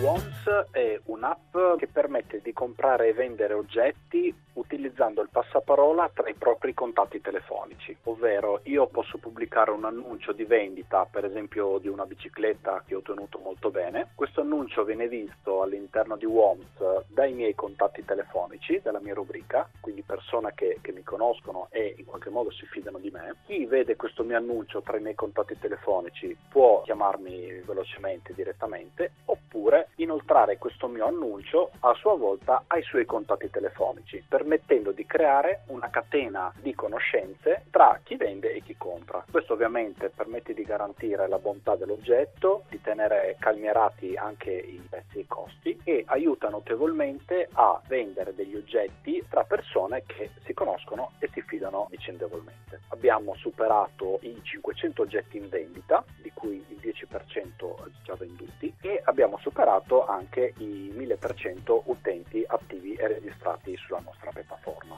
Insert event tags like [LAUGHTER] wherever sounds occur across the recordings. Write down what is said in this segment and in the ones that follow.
WOMS è un'app che permette di comprare e vendere oggetti utilizzando il passaparola tra i propri contatti telefonici, ovvero io posso pubblicare un annuncio di vendita, per esempio di una bicicletta che ho tenuto molto bene. Questo annuncio viene visto all'interno di WOMS dai miei contatti telefonici, dalla mia rubrica, quindi persone che, che mi conoscono e in qualche modo si fidano di me. Chi vede questo mio annuncio tra i miei contatti telefonici può chiamarmi velocemente direttamente oppure inoltrare questo mio annuncio a sua volta ai suoi contatti telefonici, permettendo di creare una catena di conoscenze tra chi vende e chi compra. Questo ovviamente permette di garantire la bontà dell'oggetto, di tenere calmierati anche i prezzi e i costi e aiuta notevolmente a vendere degli oggetti tra persone che si conoscono e si fidano vicendevolmente. Abbiamo superato i 500 oggetti in vendita, di cui il 10% già venduti, e abbiamo superato anche i 1000% utenti attivi e registrati sulla nostra piattaforma.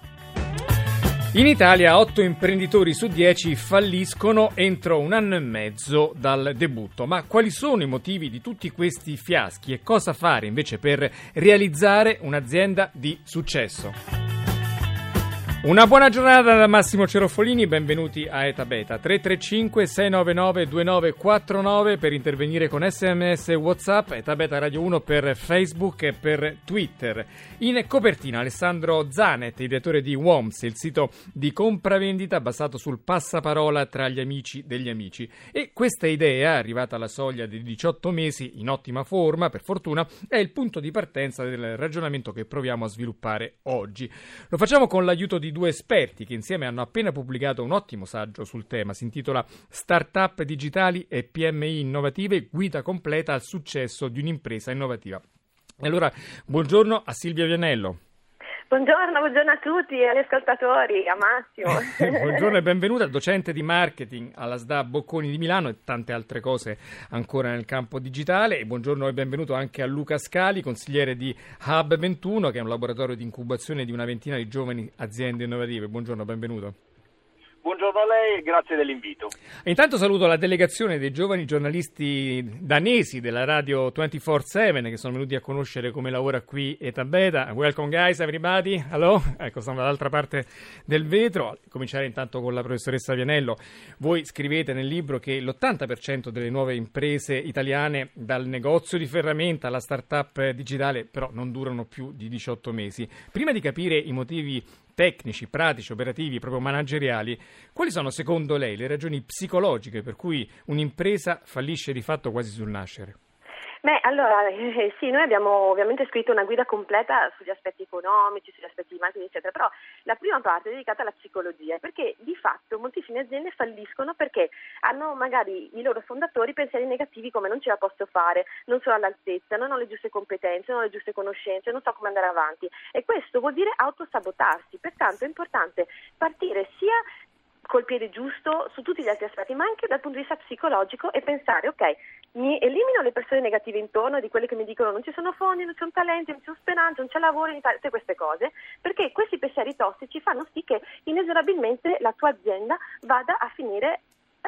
In Italia 8 imprenditori su 10 falliscono entro un anno e mezzo dal debutto. Ma quali sono i motivi di tutti questi fiaschi e cosa fare invece per realizzare un'azienda di successo? Una buona giornata da Massimo Cerofolini, benvenuti a Eta Beta 335 699 2949 per intervenire con sms e whatsapp, Eta Beta Radio 1 per Facebook e per Twitter. In copertina Alessandro Zanet, direttore di WOMS, il sito di compravendita basato sul passaparola tra gli amici degli amici. E questa idea, arrivata alla soglia di 18 mesi, in ottima forma per fortuna, è il punto di partenza del ragionamento che proviamo a sviluppare oggi. Lo facciamo con l'aiuto di due esperti che insieme hanno appena pubblicato un ottimo saggio sul tema. Si intitola Startup digitali e PMI innovative, guida completa al successo di un'impresa innovativa. Allora, buongiorno a Silvia Vianello. Buongiorno, buongiorno a tutti, agli ascoltatori, a Massimo. [LAUGHS] buongiorno e benvenuta, docente di marketing alla SDA Bocconi di Milano e tante altre cose ancora nel campo digitale. E buongiorno e benvenuto anche a Luca Scali, consigliere di Hub 21, che è un laboratorio di incubazione di una ventina di giovani aziende innovative. Buongiorno, benvenuto. Buongiorno a lei e grazie dell'invito. Intanto saluto la delegazione dei giovani giornalisti danesi della radio 24-7 che sono venuti a conoscere come lavora qui Eta Beta. Welcome guys, everybody. Hello. Ecco, sono dall'altra parte del vetro. Cominciare intanto con la professoressa Vianello. Voi scrivete nel libro che l'80% delle nuove imprese italiane, dal negozio di ferramenta alla start-up digitale, però non durano più di 18 mesi. Prima di capire i motivi tecnici, pratici, operativi, proprio manageriali, quali sono secondo lei le ragioni psicologiche per cui un'impresa fallisce di fatto quasi sul nascere? Beh, allora, [LAUGHS] eh, sì, noi abbiamo ovviamente scritto una guida completa sugli aspetti economici, sugli aspetti di marketing, eccetera, però la prima parte è dedicata alla psicologia, perché di fatto moltissime aziende falliscono perché hanno magari i loro fondatori pensieri negativi come non ce la posso fare, non sono all'altezza, non ho le giuste competenze, non ho le giuste conoscenze, non so come andare avanti. E questo vuol dire autosabotarsi, pertanto è importante partire sia col piede giusto su tutti gli altri aspetti, ma anche dal punto di vista psicologico e pensare, ok, mi elimino le persone negative intorno, di quelle che mi dicono non ci sono fondi, non c'è un talento, non c'è speranza, non c'è lavoro, tutte queste cose, perché questi pensieri tossici fanno sì che inesorabilmente la tua azienda vada a finire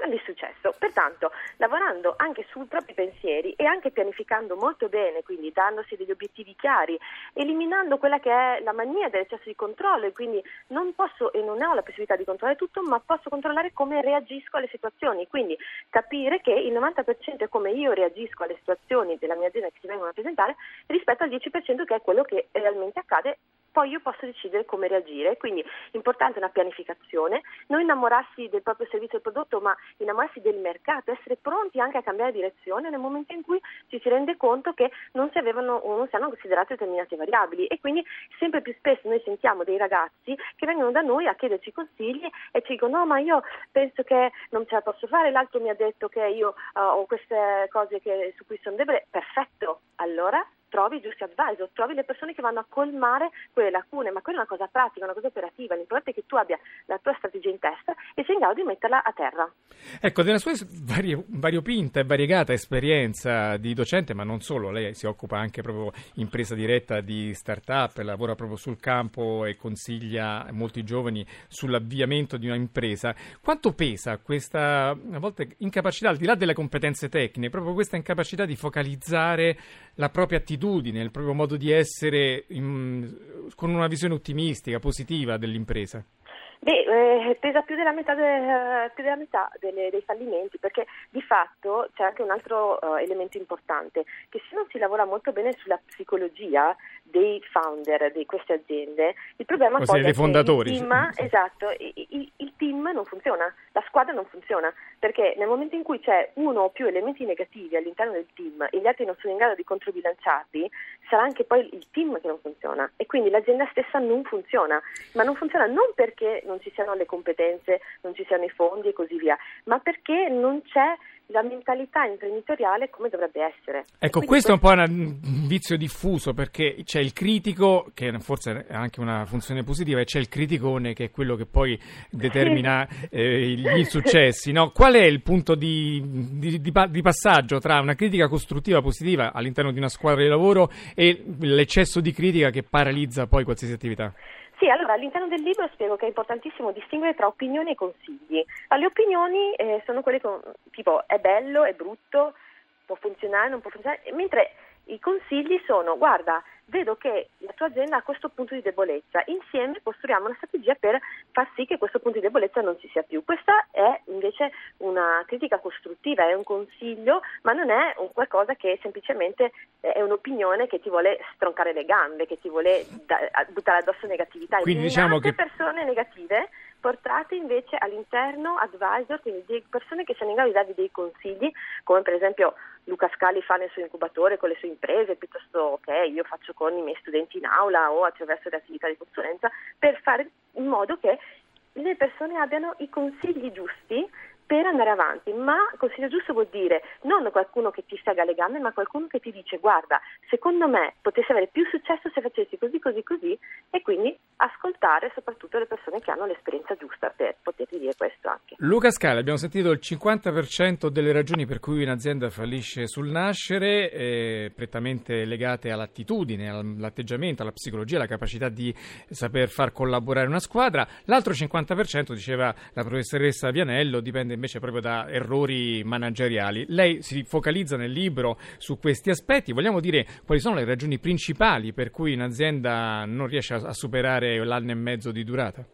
di successo. Pertanto, lavorando anche sui propri pensieri e anche pianificando molto bene, quindi dandosi degli obiettivi chiari, eliminando quella che è la mania dell'eccesso di controllo e quindi non posso e non ho la possibilità di controllare tutto, ma posso controllare come reagisco alle situazioni, quindi capire che il 90% è come io reagisco alle situazioni della mia azienda che si vengono a presentare rispetto al 10% che è quello che realmente accade poi io posso decidere come reagire. Quindi importante una pianificazione, non innamorarsi del proprio servizio o prodotto, ma innamorarsi del mercato, essere pronti anche a cambiare direzione nel momento in cui ci si rende conto che non si, avevano, non si hanno considerato determinate variabili. E quindi sempre più spesso noi sentiamo dei ragazzi che vengono da noi a chiederci consigli e ci dicono no ma io penso che non ce la posso fare, l'altro mi ha detto che io uh, ho queste cose che, su cui sono debole, perfetto, allora trovi i giusti advisor, trovi le persone che vanno a colmare quelle lacune, ma quella è una cosa pratica, una cosa operativa, l'importante è che tu abbia la tua strategia in testa e sia in grado di metterla a terra. Ecco, della sua vario, variopinta e variegata esperienza di docente, ma non solo, lei si occupa anche proprio in presa diretta di start-up, lavora proprio sul campo e consiglia molti giovani sull'avviamento di una impresa. Quanto pesa questa, a volte, incapacità, al di là delle competenze tecniche, proprio questa incapacità di focalizzare la propria attitudine, il proprio modo di essere in, con una visione ottimistica, positiva dell'impresa? Beh, eh, pesa più della metà, de, più della metà delle, dei fallimenti, perché di fatto c'è anche un altro uh, elemento importante, che se non si lavora molto bene sulla psicologia dei founder di queste aziende, il problema poi dei è fondatori, che il team, sì. esatto, il, il team non funziona, la squadra non funziona, perché nel momento in cui c'è uno o più elementi negativi all'interno del team e gli altri non sono in grado di controbilanciarli, sarà anche poi il team che non funziona e quindi l'azienda stessa non funziona, ma non funziona non perché non ci siano le competenze, non ci siano i fondi e così via, ma perché non c'è la mentalità imprenditoriale come dovrebbe essere. Ecco, Quindi questo è un po' un vizio diffuso perché c'è il critico, che forse è anche una funzione positiva, e c'è il criticone che è quello che poi determina [LAUGHS] eh, gli insuccessi. No? Qual è il punto di, di, di, di, passaggio tra una critica costruttiva positiva all'interno di una squadra di lavoro e l'eccesso di critica che paralizza poi qualsiasi attività? Sì, allora all'interno del libro spiego che è importantissimo distinguere tra opinioni e consigli. Le opinioni eh, sono quelle con, tipo è bello, è brutto, può funzionare, non può funzionare, mentre i consigli sono guarda, vedo che la tua azienda ha questo punto di debolezza, insieme costruiamo una strategia per far sì che questo punto di debolezza non ci sia più. Questa è invece una critica costruttiva, è un consiglio, ma non è un qualcosa che semplicemente è un'opinione che ti vuole stroncare le gambe, che ti vuole da, buttare addosso negatività. Quindi diciamo che persone negative portate invece all'interno advisor, quindi di persone che siano in grado di darvi dei consigli, come per esempio Luca Scali fa nel suo incubatore con le sue imprese, piuttosto che io faccio con i miei studenti in aula o attraverso le attività di consulenza, per fare in modo che le persone abbiano i consigli giusti per andare avanti, ma consiglio giusto vuol dire non qualcuno che ti sega le gambe, ma qualcuno che ti dice guarda, secondo me potessi avere più successo se facessi così, così, così e quindi ascoltare soprattutto le persone che hanno l'esperienza giusta per poterti dire questo anche. Luca Scala, abbiamo sentito il 50% delle ragioni per cui un'azienda fallisce sul nascere, eh, prettamente legate all'attitudine, all'atteggiamento, alla psicologia, alla capacità di saper far collaborare una squadra, l'altro 50% diceva la professoressa Vianello dipende invece proprio da errori manageriali. Lei si focalizza nel libro su questi aspetti. Vogliamo dire quali sono le ragioni principali per cui un'azienda non riesce a, superare l'anno e mezzo di durata?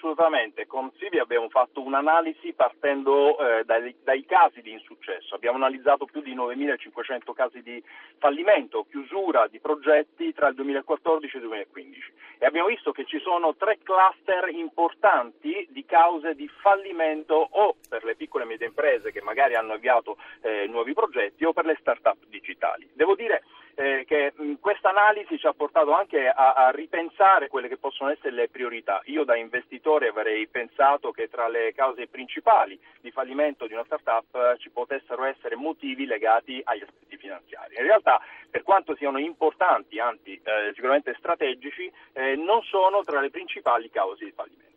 Assolutamente. Con Silvia abbiamo fatto un'analisi partendo eh, dai, dai, casi di insuccesso. Abbiamo analizzato più di 9.500 casi di fallimento, chiusura di progetti tra il 2014 e il 2015 e abbiamo visto che ci sono tre cluster importanti di cause di fallimento o per le piccole e medie imprese che magari hanno avviato eh, nuovi progetti o per le start-up digitali. Devo dire eh, che questa analisi ci ha portato anche a, a, ripensare quelle che possono essere le priorità. Io da investitore avrei pensato che tra le cause principali di fallimento di una startup eh, ci potessero essere motivi legati agli aspetti finanziari. In realtà, per quanto siano importanti, anzi eh, sicuramente strategici, eh, non sono tra le principali cause di fallimento.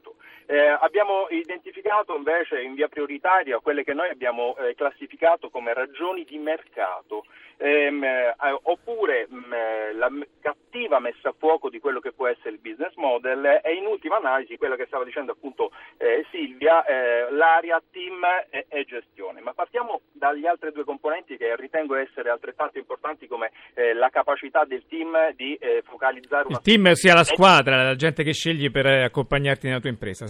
Eh, abbiamo identificato invece in via prioritaria quelle che noi abbiamo eh, classificato come ragioni di mercato, ehm, eh, oppure mh, mm, eh, la cattiva messa a fuoco di quello che può essere il business model e in ultima analisi quella che stava dicendo appunto eh, Silvia, eh, l'area team e, e, gestione. Ma partiamo dagli altri due componenti che ritengo essere altrettanto importanti come la capacità del team di focalizzare una... Il team sia la squadra, la gente che scegli per accompagnarti nella tua impresa.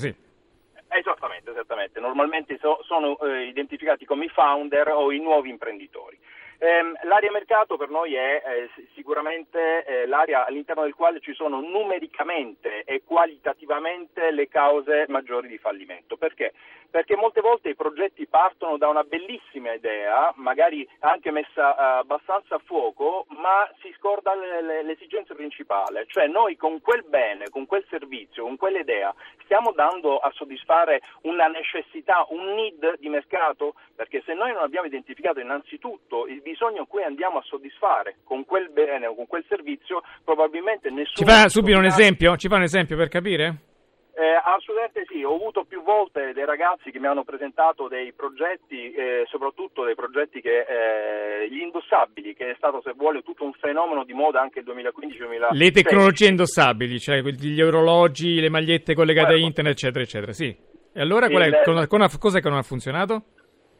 Esattamente, esattamente. Normalmente so, sono eh, identificati come i founder o i nuovi imprenditori. Ehm, l'area mercato per noi è eh, sicuramente eh, l'area all'interno del quale ci sono numericamente e qualitativamente le cause maggiori di fallimento. Perché? Perché molte volte i progetti partono da una bellissima idea, magari anche messa eh, abbastanza a fuoco, ma si scorda le, le, l'esigenza principale, cioè noi con quel bene, con quel servizio, con quell'idea stiamo dando a soddisfare una necessità, un need di mercato? Perché se noi non abbiamo identificato innanzitutto il business bisogno cui andiamo a soddisfare con quel bene o con quel servizio probabilmente nessuno... Ci fa subito un esempio? Ci fa un esempio per capire? Eh, assolutamente sì, ho avuto più volte dei ragazzi che mi hanno presentato dei progetti, eh, soprattutto dei progetti che eh, gli indossabili, che è stato se vuole tutto un fenomeno di moda anche nel 2015-2016. Le tecnologie indossabili, cioè gli orologi, le magliette collegate Certo. a internet, eccetera, eccetera, sì. E allora Sì, qual è, con- con- cos'è che non ha funzionato?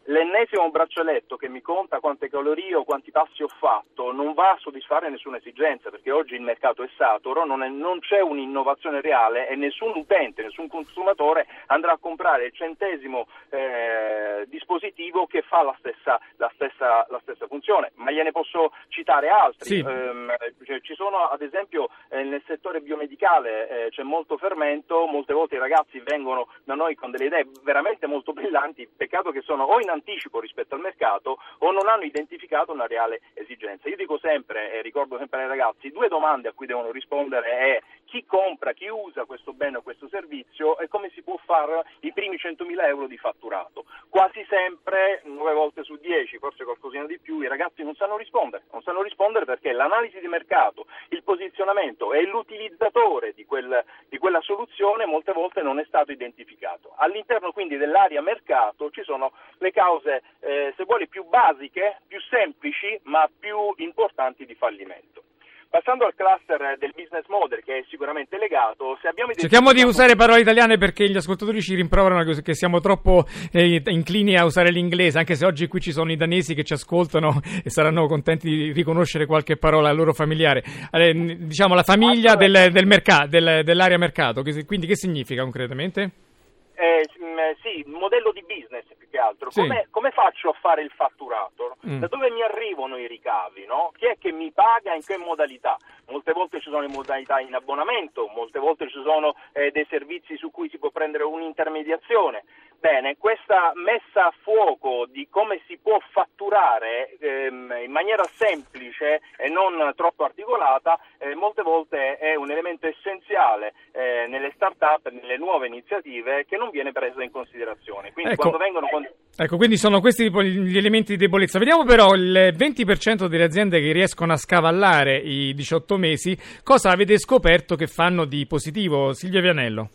L'ennesimo braccialetto che mi conta quante calorie o quanti passi ho fatto non va a soddisfare nessuna esigenza perché oggi il mercato è saturo, non, è- non c'è un'innovazione reale e nessun utente, nessun consumatore andrà a comprare il centesimo eh, dispositivo che fa la stessa, la, stessa, la stessa funzione. Ma gliene posso citare altri. Sì. Cioè, ci sono ad esempio eh, nel settore biomedicale eh, c'è molto fermento, molte volte i ragazzi vengono da noi con delle idee veramente molto brillanti, peccato che sono o in anticipo rispetto al mercato o non hanno identificato una reale esigenza. Io dico sempre e ricordo sempre ai ragazzi, due domande a cui devono rispondere è chi compra, chi usa questo bene o questo servizio e come si può fare i primi 100.000 euro di fatturato. Quasi sempre, 9 volte su 10, forse qualcosina di più, i ragazzi non sanno rispondere, non sanno rispondere perché l'analisi di mercato, il posizionamento e l'utilizzatore di, quel- di quella soluzione molte volte non è stato identificato. All'interno quindi dell'area mercato ci sono le cause, eh, se vuole, più basiche, più semplici, ma più importanti di fallimento. Passando al cluster del business model, che è sicuramente legato, se abbiamo Cerchiamo di usare parole italiane perché gli ascoltatori ci rimproverano che- siamo troppo eh, inclini a usare l'inglese, anche se oggi qui ci sono i danesi che ci ascoltano e saranno contenti di riconoscere qualche parola loro familiare. Eh, diciamo la famiglia del, del mercato, del- dell'area mercato, quindi che significa concretamente? Eh, mh, sì, modello di business che altro. Sì. Come, come faccio a fare il fatturato? Mm. Da dove mi arrivano i ricavi? No? Chi è che mi paga in che modalità? Molte volte ci sono le modalità in abbonamento, molte volte ci sono eh, dei servizi su cui si può prendere un'intermediazione. Bene, questa messa a fuoco di come si può fatturare ehm, in maniera semplice e non troppo articolata, eh, molte volte è un elemento essenziale eh, nelle start-up, nelle nuove iniziative che non viene preso in considerazione. Quindi Ecco. quando vengono Ecco, quindi sono questi gli elementi di debolezza. Vediamo però il 20% delle aziende che riescono a scavallare i 18 mesi, cosa avete scoperto che fanno di positivo, Silvia Vianello?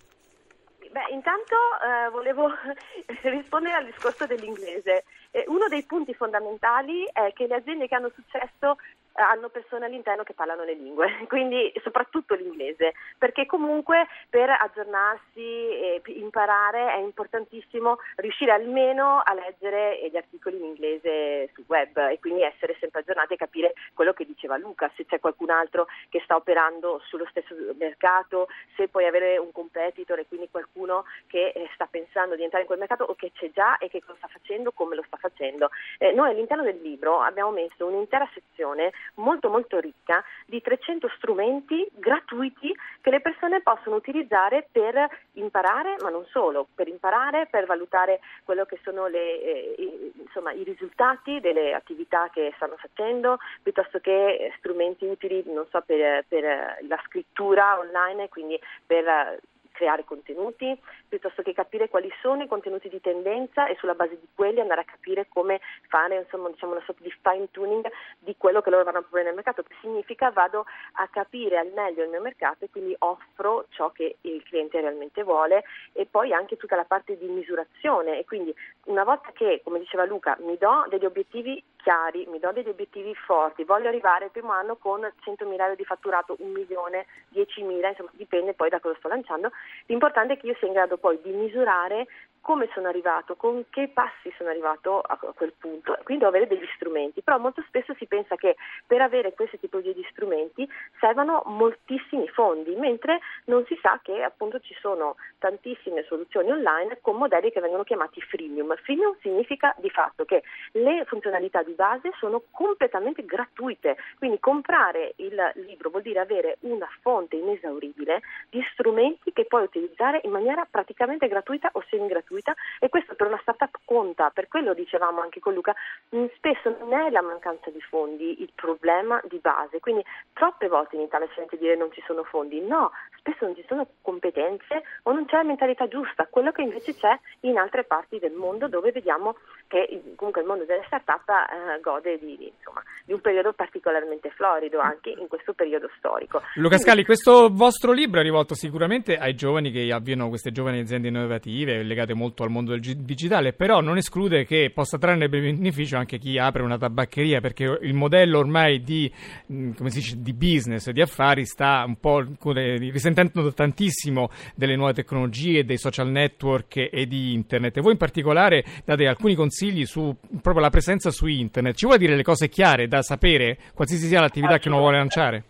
Intanto eh, volevo [LAUGHS] rispondere al discorso dell'inglese. Eh, uno dei punti fondamentali è che le aziende che hanno successo hanno persone all'interno che parlano le lingue, [LAUGHS] quindi soprattutto l'inglese, perché comunque per aggiornarsi e imparare è importantissimo riuscire almeno a leggere gli articoli in inglese sul web e quindi essere sempre aggiornati e capire quello che diceva Luca, se c'è qualcun altro che sta operando sullo stesso mercato, se puoi avere un competitor e quindi qualcuno che eh, sta pensando di entrare in quel mercato o che c'è già e che cosa sta facendo, come lo sta facendo. Eh, noi all'interno del libro abbiamo messo un'intera sezione molto molto ricca di 300 strumenti gratuiti che le persone possono utilizzare per imparare, ma non solo, per imparare, per valutare quello che sono le, eh, insomma, i risultati delle attività che stanno facendo, piuttosto che eh, strumenti utili, so, per, per, la scrittura online, quindi per eh, creare contenuti, piuttosto che capire quali sono i contenuti di tendenza e sulla base di quelli andare a capire come fare insomma, diciamo, una sorta di fine tuning di quello che loro vanno a proporre nel mercato, che significa vado a capire al meglio il mio mercato e quindi offro ciò che il cliente realmente vuole e poi anche tutta la parte di misurazione. E quindi una volta che, come diceva Luca, mi do degli obiettivi chiari, mi do degli obiettivi forti, voglio arrivare il primo anno con 100.000 euro di fatturato, un milione, 10.000, insomma dipende poi da cosa sto lanciando, l'importante è che io sia in grado poi di misurare come sono arrivato, con che passi sono arrivato a quel punto, quindi devo avere degli strumenti, però molto spesso si pensa che per avere queste tipologie di strumenti servano moltissimi fondi, mentre non si sa che appunto ci sono tantissime soluzioni online con modelli che vengono chiamati freemium. Freemium significa di fatto che le funzionalità di base sono completamente gratuite, quindi comprare il libro vuol dire avere una fonte inesauribile di strumenti che puoi utilizzare in maniera praticamente gratuita o semi gratuita e questo per una startup conta, per quello dicevamo anche con Luca, mh, spesso non è la mancanza di fondi il problema di base, quindi troppe volte in Italia si sente dire non ci sono fondi, no, spesso non ci sono competenze o non c'è la mentalità giusta, quello che invece c'è in altre parti del mondo dove vediamo che comunque il mondo delle start-up eh, gode di, di, insomma, di, un periodo particolarmente florido anche in questo periodo storico. Luca Scali, questo vostro libro è rivolto sicuramente ai giovani che avviano queste giovani aziende innovative legate molto al mondo del digitale, però non esclude che possa trarne beneficio anche chi apre una tabaccheria, perché il modello ormai di, mm, dice, di business, di affari, sta un po' risentendo tantissimo delle nuove tecnologie, dei social network e di internet. E voi in particolare date alcuni consigli su proprio la presenza su internet. Ci vuoi dire le cose chiare da sapere, qualsiasi sia l'attività che uno vuole lanciare?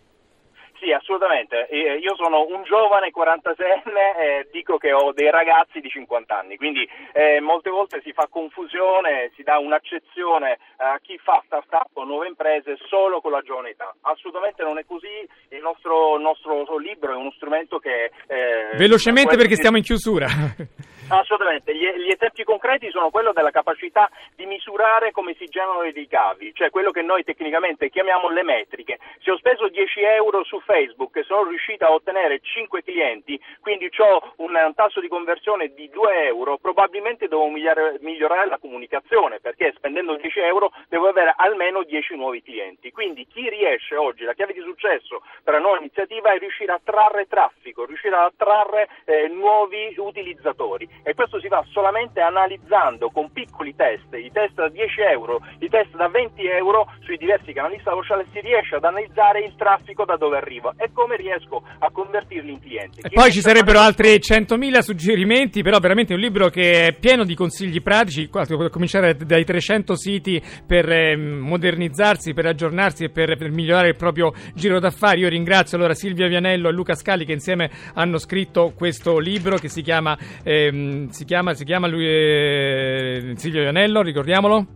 Sì, assolutamente. Io sono un giovane 46enne e dico che ho dei ragazzi di 50 anni, quindi eh, molte volte si fa confusione, si dà un'accezione a chi fa start-up o nuove imprese solo con la giovane età. Assolutamente non è così, il nostro, nostro libro è uno strumento che... Eh, Velocemente perché stiamo in chiusura. [LAUGHS] Assolutamente, gli, gli, esempi concreti sono quello della capacità di misurare come si generano i ricavi, cioè quello che noi tecnicamente chiamiamo le metriche. Se ho speso 10 euro su Facebook e sono riuscito a ottenere 5 clienti, quindi ho un, un tasso di conversione di 2 euro, probabilmente devo migliorare, migliorare la comunicazione perché spendendo 10 euro devo avere almeno 10 nuovi clienti. Quindi chi riesce oggi, la chiave di successo per la nuova iniziativa è riuscire a trarre traffico, riuscire a attrarre eh, nuovi utilizzatori e questo si fa solamente analizzando con piccoli test, i test da 10 euro, i test da 20 euro sui diversi canali social si riesce ad analizzare il traffico da dove arriva e come riesco a convertirli in clienti. E poi ci sarebbero altri 100.000 suggerimenti, però veramente un libro che è pieno di consigli pratici, a cominciare dai 300 siti per eh, modernizzarsi, per aggiornarsi e per, per, migliorare il proprio giro d'affari. Io ringrazio allora Silvia Vianello e Luca Scali che insieme hanno scritto questo libro che si chiama ehm, si, chiama, si chiama lui, eh, Silvio Ianello, ricordiamolo?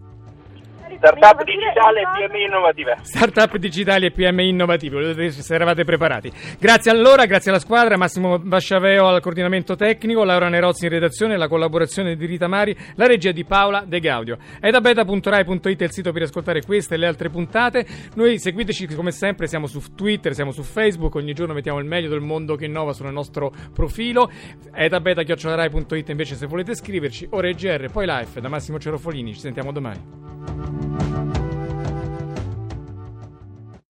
[LAUGHS] Startup digitale e PMI innovative. Startup digitali e PMI innovative, se eravate preparati. Grazie allora, grazie alla squadra, Massimo Basciaveo al coordinamento tecnico, Laura Nerozzi in redazione, la collaborazione di Rita Mari, la regia di Paola De Gaudio. È da beta.rai.it il sito per ascoltare queste e le altre puntate. Noi seguiteci come sempre, siamo su Twitter, siamo su Facebook, ogni giorno mettiamo il meglio del mondo che innova sul nostro profilo. È da beta.rai.it invece se volete scriverci, ora GR, poi live da Massimo Cerofolini, ci sentiamo domani.